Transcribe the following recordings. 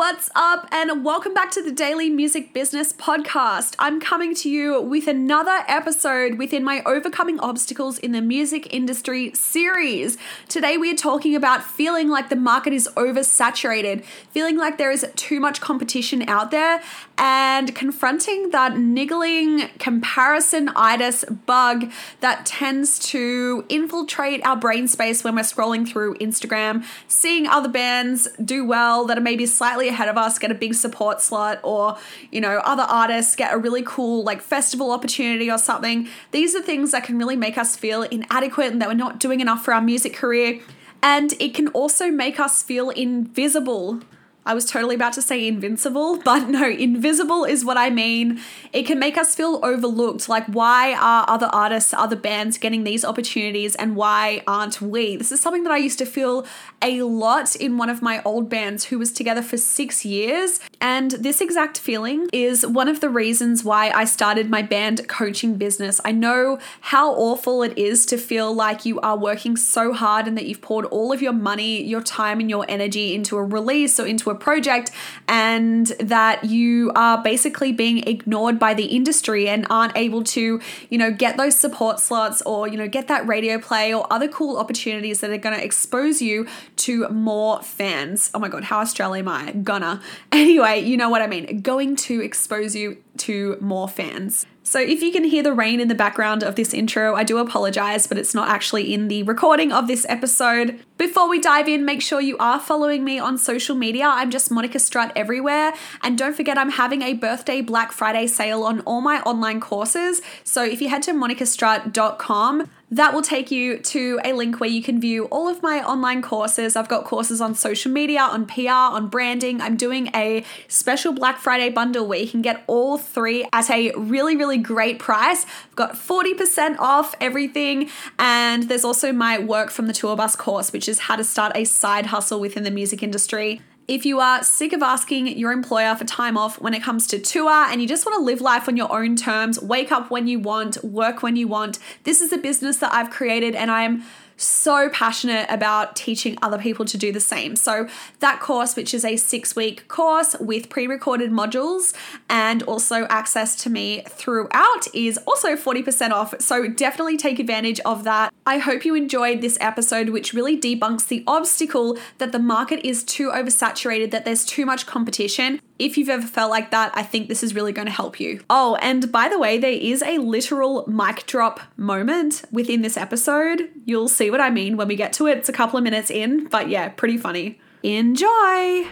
What's up, and welcome back to the Daily Music Business Podcast. I'm coming to you with another episode within my Overcoming Obstacles in the Music Industry series. Today, we are talking about feeling like the market is oversaturated, feeling like there is too much competition out there, and confronting that niggling comparison-itis bug that tends to infiltrate our brain space when we're scrolling through Instagram, seeing other bands do well that are maybe slightly ahead of us get a big support slot or you know other artists get a really cool like festival opportunity or something. These are things that can really make us feel inadequate and that we're not doing enough for our music career. And it can also make us feel invisible I was totally about to say invincible, but no, invisible is what I mean. It can make us feel overlooked. Like, why are other artists, other bands getting these opportunities and why aren't we? This is something that I used to feel a lot in one of my old bands who was together for six years. And this exact feeling is one of the reasons why I started my band coaching business. I know how awful it is to feel like you are working so hard and that you've poured all of your money, your time, and your energy into a release or into a project, and that you are basically being ignored by the industry and aren't able to, you know, get those support slots or, you know, get that radio play or other cool opportunities that are going to expose you to more fans. Oh my God, how Australian am I? Gonna. Anyway, you know what I mean. Going to expose you to more fans. So, if you can hear the rain in the background of this intro, I do apologize, but it's not actually in the recording of this episode. Before we dive in, make sure you are following me on social media. I'm just Monica Strutt everywhere. And don't forget, I'm having a birthday Black Friday sale on all my online courses. So, if you head to monicastrutt.com, that will take you to a link where you can view all of my online courses. I've got courses on social media, on PR, on branding. I'm doing a special Black Friday bundle where you can get all three at a really, really great price. I've got 40% off everything. And there's also my work from the tour bus course, which is how to start a side hustle within the music industry. If you are sick of asking your employer for time off when it comes to tour and you just want to live life on your own terms, wake up when you want, work when you want, this is a business that I've created and I am so passionate about teaching other people to do the same. So, that course, which is a six week course with pre recorded modules and also access to me throughout, is also 40% off. So, definitely take advantage of that. I hope you enjoyed this episode, which really debunks the obstacle that the market is too oversaturated, that there's too much competition. If you've ever felt like that, I think this is really going to help you. Oh, and by the way, there is a literal mic drop moment within this episode. You'll see what I mean when we get to it. It's a couple of minutes in, but yeah, pretty funny. Enjoy!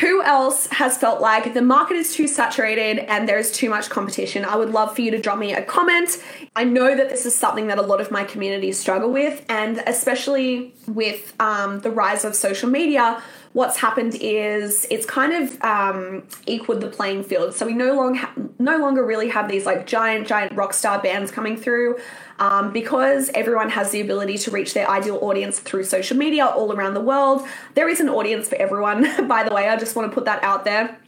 Who else has felt like the market is too saturated and there's too much competition? I would love for you to drop me a comment. I know that this is something that a lot of my communities struggle with, and especially with um, the rise of social media, what's happened is it's kind of um, equaled the playing field. So we no longer ha- no longer really have these like giant giant rock star bands coming through um, because everyone has the ability to reach their ideal audience through social media all around the world. There is an audience for everyone. By the way, I just want to put that out there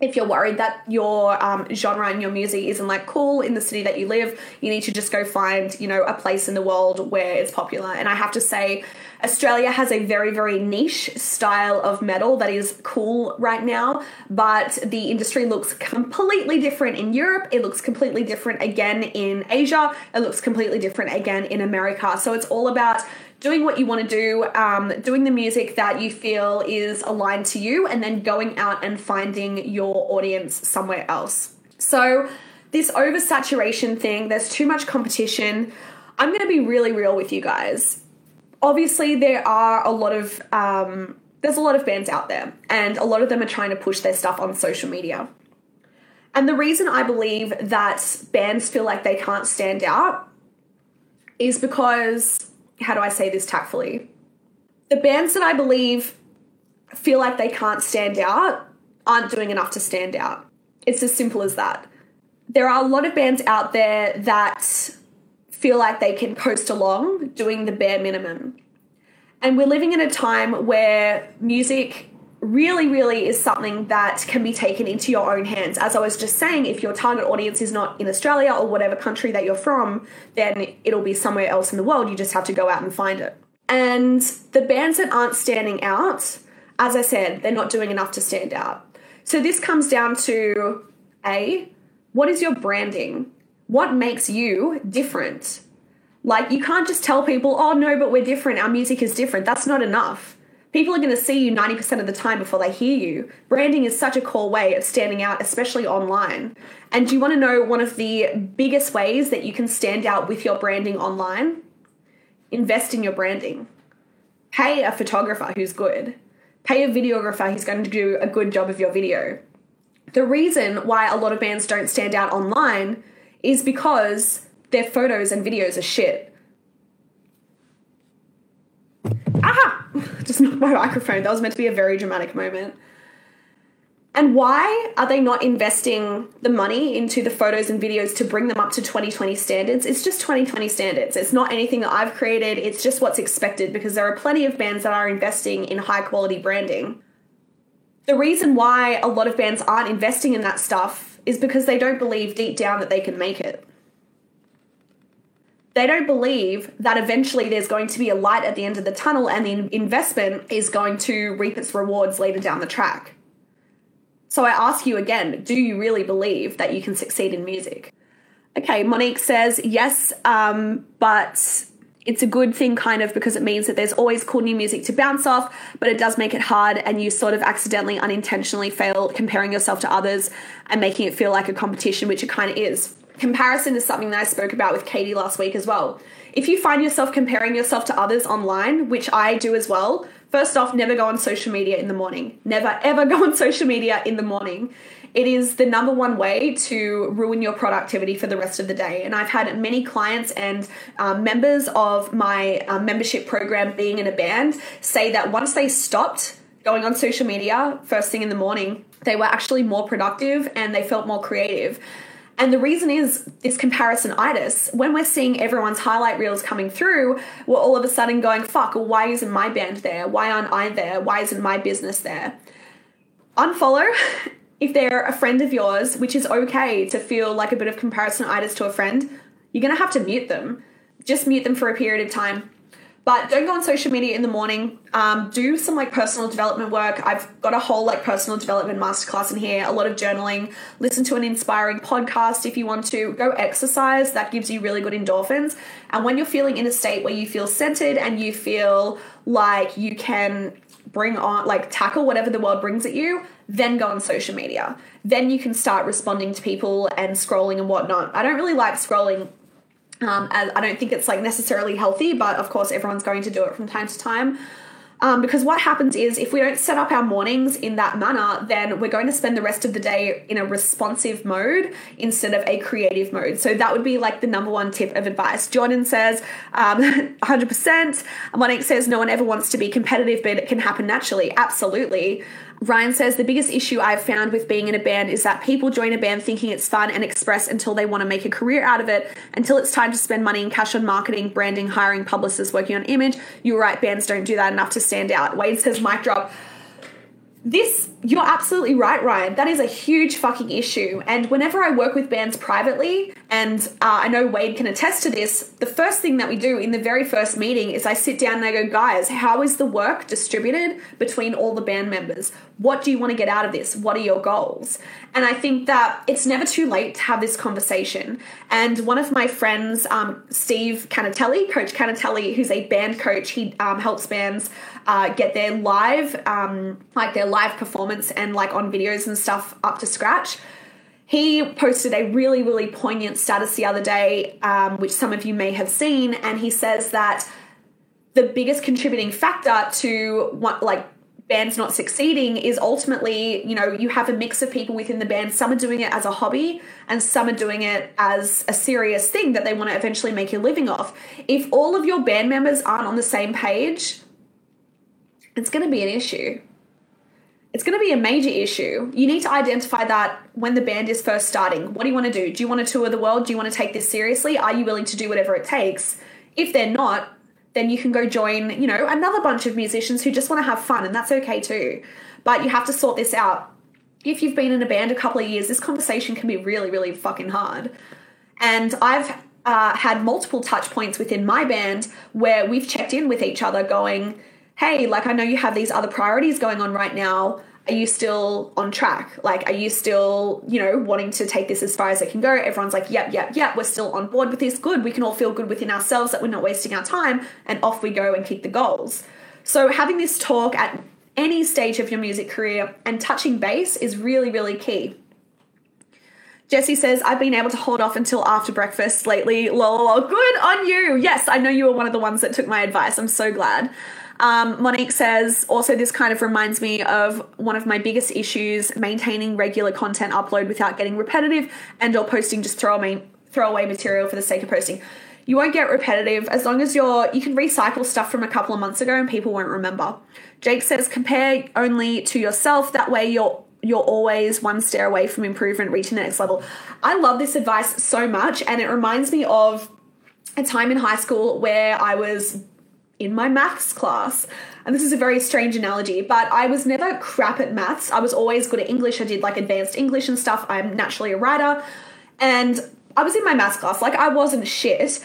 if you're worried that your um, genre and your music isn't like cool in the city that you live, you need to just go find, you know, a place in the world where it's popular. And I have to say, Australia has a very, very niche style of metal that is cool right now, but the industry looks completely different in Europe. It looks completely different again in Asia. It looks completely different again in America. So it's all about doing what you want to do, um, doing the music that you feel is aligned to you, and then going out and finding your audience somewhere else. So, this oversaturation thing, there's too much competition. I'm going to be really real with you guys. obviously there are a lot of um, there's a lot of bands out there, and a lot of them are trying to push their stuff on social media. And the reason I believe that bands feel like they can't stand out is because, how do I say this tactfully? The bands that I believe feel like they can't stand out aren't doing enough to stand out. It's as simple as that. There are a lot of bands out there that feel like they can coast along doing the bare minimum. And we're living in a time where music really, really is something that can be taken into your own hands. As I was just saying, if your target audience is not in Australia or whatever country that you're from, then it'll be somewhere else in the world. You just have to go out and find it. And the bands that aren't standing out, as I said, they're not doing enough to stand out. So this comes down to A, what is your branding? What makes you different? Like, you can't just tell people, oh, no, but we're different. Our music is different. That's not enough. People are going to see you 90% of the time before they hear you. Branding is such a core way of standing out, especially online. And do you want to know one of the biggest ways that you can stand out with your branding online? Invest in your branding. Pay a photographer who's good. Pay a videographer who's going to do a good job of your video. The reason why a lot of bands don't stand out online is because their photos and videos are shit. Ah! Just knocked my microphone. That was meant to be a very dramatic moment. And why are they not investing the money into the photos and videos to bring them up to 2020 standards? It's just 2020 standards. It's not anything that I've created, it's just what's expected because there are plenty of bands that are investing in high quality branding. The reason why a lot of bands aren't investing in that stuff is because they don't believe deep down that they can make it they don't believe that eventually there's going to be a light at the end of the tunnel and the investment is going to reap its rewards later down the track. So I ask you again do you really believe that you can succeed in music? Okay, Monique says yes, um, but it's a good thing kind of because it means that there's always cool new music to bounce off, but it does make it hard and you sort of accidentally, unintentionally fail comparing yourself to others and making it feel like a competition, which it kind of is comparison is something that I spoke about with Katie last week as well. If you find yourself comparing yourself to others online, which I do as well, first off, never go on social media in the morning. Never ever go on social media in the morning. It is the number one way to ruin your productivity for the rest of the day. And I've had many clients and um, members of my um, membership program being in a band say that once they stopped going on social media first thing in the morning, they were actually more productive and they felt more creative. And the reason is this comparison comparisonitis. When we're seeing everyone's highlight reels coming through, we're all of a sudden going, fuck, why isn't my band there? Why aren't I there? Why isn't my business there? Unfollow if they're a friend of yours, which is okay to feel like a bit of comparison comparisonitis to a friend. You're going to have to mute them. Just mute them for a period of time but don't go on social media in the morning. Um, do some like personal development work. I've got a whole like personal development masterclass in here, a lot of journaling. Listen to an inspiring podcast if you want to. Go exercise. That gives you really good endorphins. And when you're feeling in a state where you feel centered and you feel like you can bring on, like tackle whatever the world brings at you, then go on social media. Then you can start responding to people and scrolling and whatnot. I don't really like scrolling um, I don't think it's like necessarily healthy, but of course, everyone's going to do it from time to time. Um, because what happens is if we don't set up our mornings in that manner, then we're going to spend the rest of the day in a responsive mode instead of a creative mode. So that would be like the number one tip of advice. Jordan says um, 100%. Monique says no one ever wants to be competitive, but it can happen naturally. Absolutely. Ryan says the biggest issue I've found with being in a band is that people join a band thinking it's fun and express until they want to make a career out of it, until it's time to spend money and cash on marketing, branding, hiring publicists, working on image. You're right, bands don't do that enough to stand out. Wade says mic drop this you're absolutely right ryan. That is a huge fucking issue. And whenever i work with bands privately and uh, i know wade can attest to this the first thing that we do in the very first meeting is i sit down and i go guys how is the work distributed between all the band members? What do you want to get out of this? What are your goals? And i think that it's never too late to have this conversation. And one of my friends um, steve canatelli coach canatelli who's a band coach he um, helps bands uh, get their live, um, like their live performance and like on videos and stuff up to scratch. He posted a really, really poignant status the other day, um, which some of you may have seen, and he says that the biggest contributing factor to what like bands not succeeding is ultimately, you know, you have a mix of people within the band. Some are doing it as a hobby and some are doing it as a serious thing that they want to eventually make a living off. If all of your band members aren't on the same page, it's going to be an issue. It's going to be a major issue. You need to identify that when the band is first starting. What do you want to do? Do you want to tour the world? Do you want to take this seriously? Are you willing to do whatever it takes? If they're not, then you can go join, you know, another bunch of musicians who just want to have fun, and that's okay too. But you have to sort this out. If you've been in a band a couple of years, this conversation can be really, really fucking hard. And I've uh, had multiple touch points within my band where we've checked in with each other, going, hey, like, I know you have these other priorities going on right now are you still on track? Like, are you still, you know, wanting to take this as far as it can go? Everyone's like, yep, yep, yep, we're still on board with this. Good. We can all feel good within ourselves that we're not wasting our time. And off we go and kick the goals. So, having this talk at any stage of your music career and touching base is really, really key. Jesse says, I've been able to hold off until after breakfast lately. Lol, lol. Good on you. Yes, I know you were one of the ones that took my advice. I'm so glad. Um, Monique says, also, this kind of reminds me of one of my biggest issues maintaining regular content upload without getting repetitive and or posting just throwaway, throwaway material for the sake of posting. You won't get repetitive as long as you're, you can recycle stuff from a couple of months ago and people won't remember. Jake says, compare only to yourself. That way you're you're always one stair away from improvement, reaching the next level. I love this advice so much, and it reminds me of a time in high school where I was in my maths class. And this is a very strange analogy, but I was never crap at maths. I was always good at English. I did like advanced English and stuff. I'm naturally a writer. And I was in my maths class, like I wasn't shit.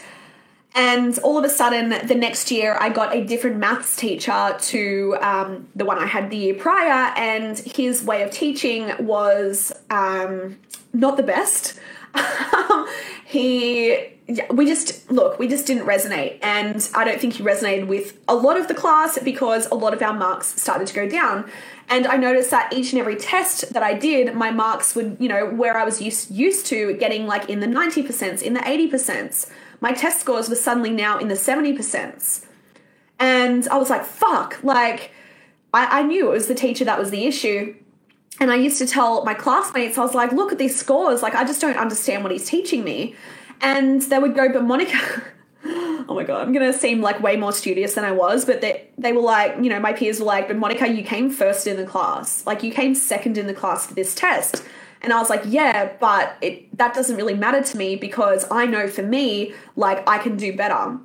And all of a sudden, the next year, I got a different maths teacher to um, the one I had the year prior, and his way of teaching was um, not the best. Um, he we just look we just didn't resonate. And i don't think he resonated with a lot of the class because a lot of our marks started to go down. And i noticed that each and every test that i did my marks would you know where i was used used to getting like in the 90% in the 80% my test scores were suddenly now in the 70% and i was like fuck like I knew it was the teacher that was the issue and I used to tell my classmates, I was like, look at these scores. Like, I just don't understand what he's teaching me. And they would go, but Monica, oh my God, I'm going to seem like way more studious than I was. But they, they were like, you know, my peers were like, but Monica, you came first in the class. Like, you came second in the class for this test. And I was like, yeah, but it, that doesn't really matter to me because I know for me, like, I can do better.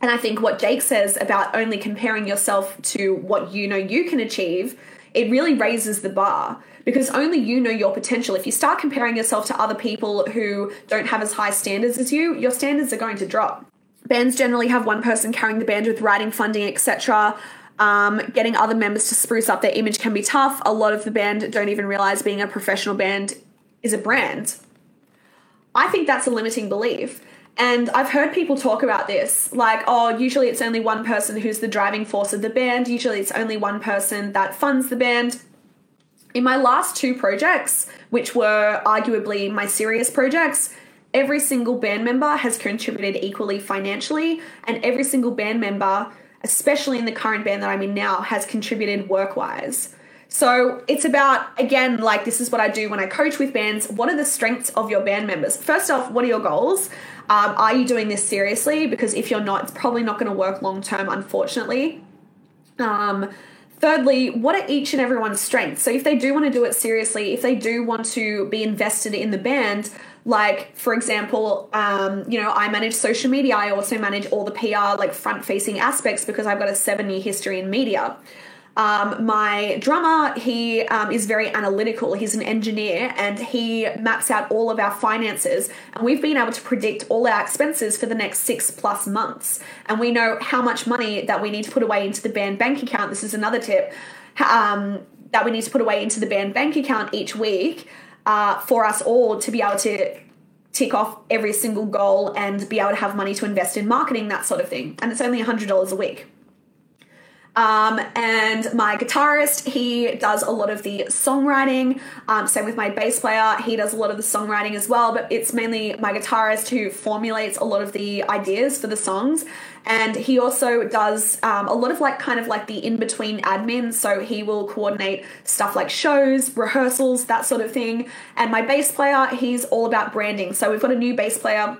And I think what Jake says about only comparing yourself to what you know you can achieve it really raises the bar because only you know your potential. If you start comparing yourself to other people who don't have as high standards as you, your standards are going to drop. Bands generally have one person carrying the band with writing, funding, etc. Um, getting other members to spruce up their image can be tough. A lot of the band don't even realize being a professional band is a brand. I think that's a limiting belief. And I've heard people talk about this like, oh, usually it's only one person who's the driving force of the band. Usually it's only one person that funds the band. In my last two projects, which were arguably my serious projects, every single band member has contributed equally financially, and every single band member, especially in the current band that I'm in now, has contributed work wise. So it's about, again, like this is what I do when I coach with bands. What are the strengths of your band members? First off, what are your goals? Um, are you doing this seriously? Because if you're not, it's probably not going to work long term, unfortunately. Um, thirdly, what are each and everyone's strengths? So if they do want to do it seriously, if they do want to be invested in the band, like for example, um, you know, I manage social media. I also manage all the PR, like front facing aspects because I've got a seven year history in media. Um, my drummer, he um, is very analytical. He's an engineer and he maps out all of our finances. And we've been able to predict all our expenses for the next six plus months. And we know how much money that we need to put away into the band bank account. This is another tip um, that we need to put away into the band bank account each week uh, for us all to be able to tick off every single goal and be able to have money to invest in marketing, that sort of thing. And it's only $100 a week. Um, and my guitarist, he does a lot of the songwriting. Um, same with my bass player, he does a lot of the songwriting as well. But it's mainly my guitarist who formulates a lot of the ideas for the songs. And he also does um, a lot of like kind of like the in between admin. So he will coordinate stuff like shows, rehearsals, that sort of thing. And my bass player, he's all about branding. So we've got a new bass player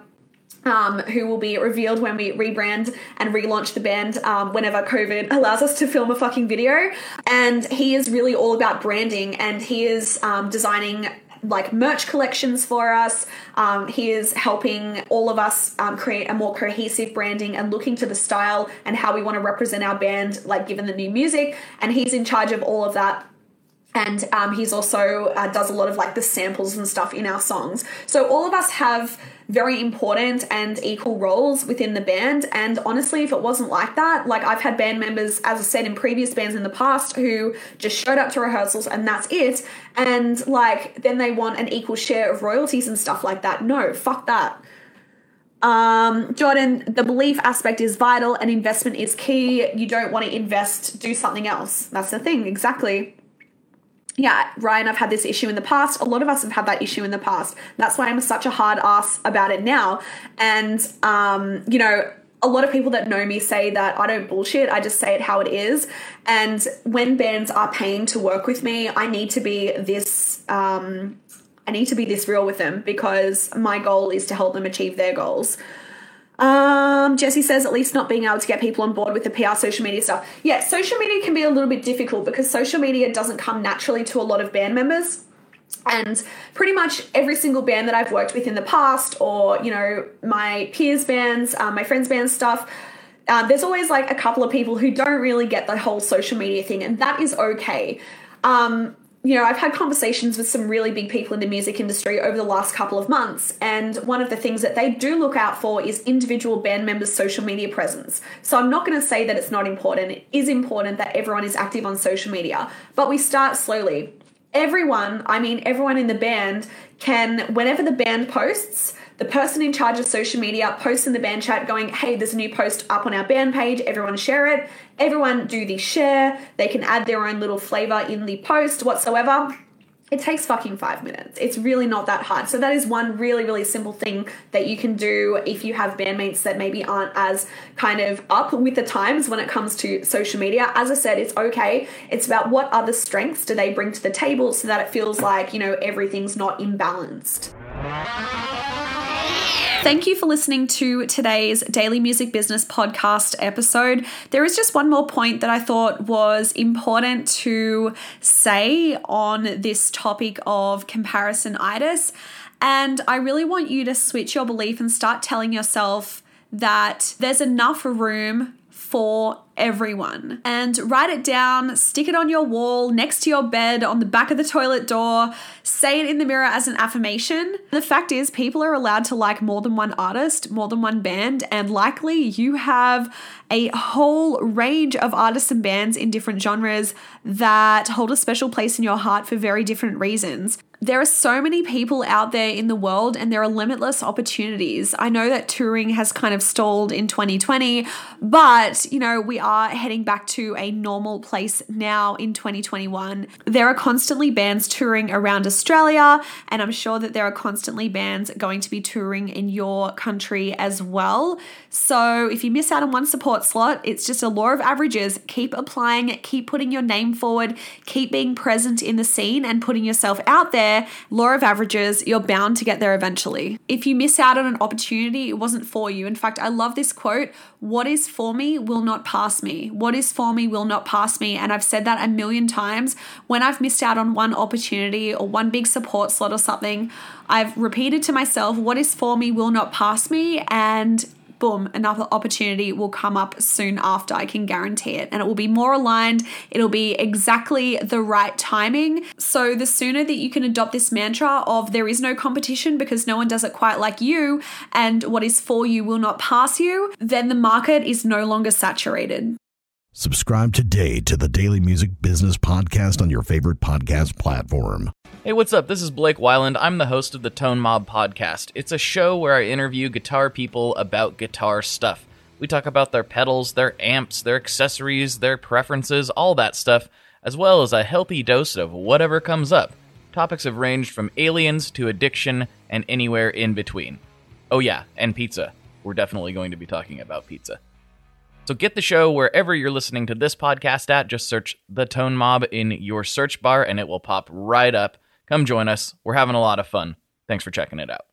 um, who will be revealed when we rebrand and relaunch the band um, whenever COVID allows us to film a fucking video. And he is really all about branding and he is um, designing like merch collections for us. Um, he is helping all of us um, create a more cohesive branding and looking to the style and how we want to represent our band, like given the new music. And he's in charge of all of that and um, he's also uh, does a lot of like the samples and stuff in our songs. So all of us have very important and equal roles within the band. And honestly if it wasn't like that like i've had band members as i said in previous bands in the past who just showed up to rehearsals and that's it. And like then they want an equal share of royalties and stuff like that. No fuck that. Um, Jordan, the belief aspect is vital and investment is key. You don't want to invest, do something else. That's the thing, exactly yeah, Ryan, I've had this issue in the past. A lot of us have had that issue in the past. That's why I'm such a hard ass about it now. And, um, you know, a lot of people that know me say that I don't bullshit. I just say it how it is. And when bands are paying to work with me, I need to be this. Um, I need to be this real with them because my goal is to help them achieve their goals. Um, Jesse says at least not being able to get people on board with the PR social media stuff. Yeah, social media can be a little bit difficult because social media doesn't come naturally to a lot of band members. And pretty much every single band that I've worked with in the past, or you know, my peers' bands, um, my friends' bands stuff, uh, there's always like a couple of people who don't really get the whole social media thing, and that is okay. Um, you know, I've had conversations with some really big people in the music industry over the last couple of months, and one of the things that they do look out for is individual band members' social media presence. So I'm not going to say that it's not important. It is important that everyone is active on social media, but we start slowly. Everyone, I mean, everyone in the band can, whenever the band posts, the person in charge of social media posts in the band chat going, hey, there's a new post up on our band page, everyone share it. Everyone do the share. They can add their own little flavor in the post whatsoever. It takes fucking five minutes. It's really not that hard. So, that is one really, really simple thing that you can do if you have bandmates that maybe aren't as kind of up with the times when it comes to social media. As I said, it's okay. It's about what other strengths do they bring to the table so that it feels like, you know, everything's not imbalanced. Thank you for listening to today's Daily Music Business podcast episode. There is just one more point that I thought was important to say on this topic of comparisonitis. And I really want you to switch your belief and start telling yourself that there's enough room for everyone. And write it down, stick it on your wall, next to your bed, on the back of the toilet door, say it in the mirror as an affirmation. The fact is, people are allowed to like more than one artist, more than one band, and likely you have a whole range of artists and bands in different genres that hold a special place in your heart for very different reasons there are so many people out there in the world and there are limitless opportunities. I know that touring has kind of stalled in 2020, but you know, we are heading back to a normal place now in 2021. There are constantly bands touring around Australia, and I'm sure that there are constantly bands going to be touring in your country as well. So if you miss out on one support slot, it's just a law of averages. Keep applying, keep putting your name forward, keep being present in the scene and putting yourself out there. Law of averages, you're bound to get there eventually. If you miss out on an opportunity, it wasn't for you. In fact, I love this quote what is for me will not pass me. What is for me will not pass me. And I've said that a million times. When I've missed out on one opportunity or one big support slot or something, I've repeated to myself, what is for me will not pass me. And boom, another opportunity will come up soon after. I can guarantee it. And it will be more aligned, it'll be exactly the right timing. So, the sooner that you can adopt this mantra of there is no competition because no one does it quite like you, and what is for you will not pass you, then the market is no longer saturated. Subscribe today to the Daily Music Business Podcast on your favorite podcast platform. Hey, what's up? This is Blake Wyland. I'm the host of the Tone Mob Podcast. It's a show where I interview guitar people about guitar stuff. We talk about their pedals, their amps, their accessories, their preferences, all that stuff, as well as a healthy dose of whatever comes up. Topics have ranged from aliens to addiction and anywhere in between. Oh, yeah, and pizza. We're definitely going to be talking about pizza. So get the show wherever you're listening to this podcast at. Just search The Tone Mob in your search bar and it will pop right up. Come join us. We're having a lot of fun. Thanks for checking it out.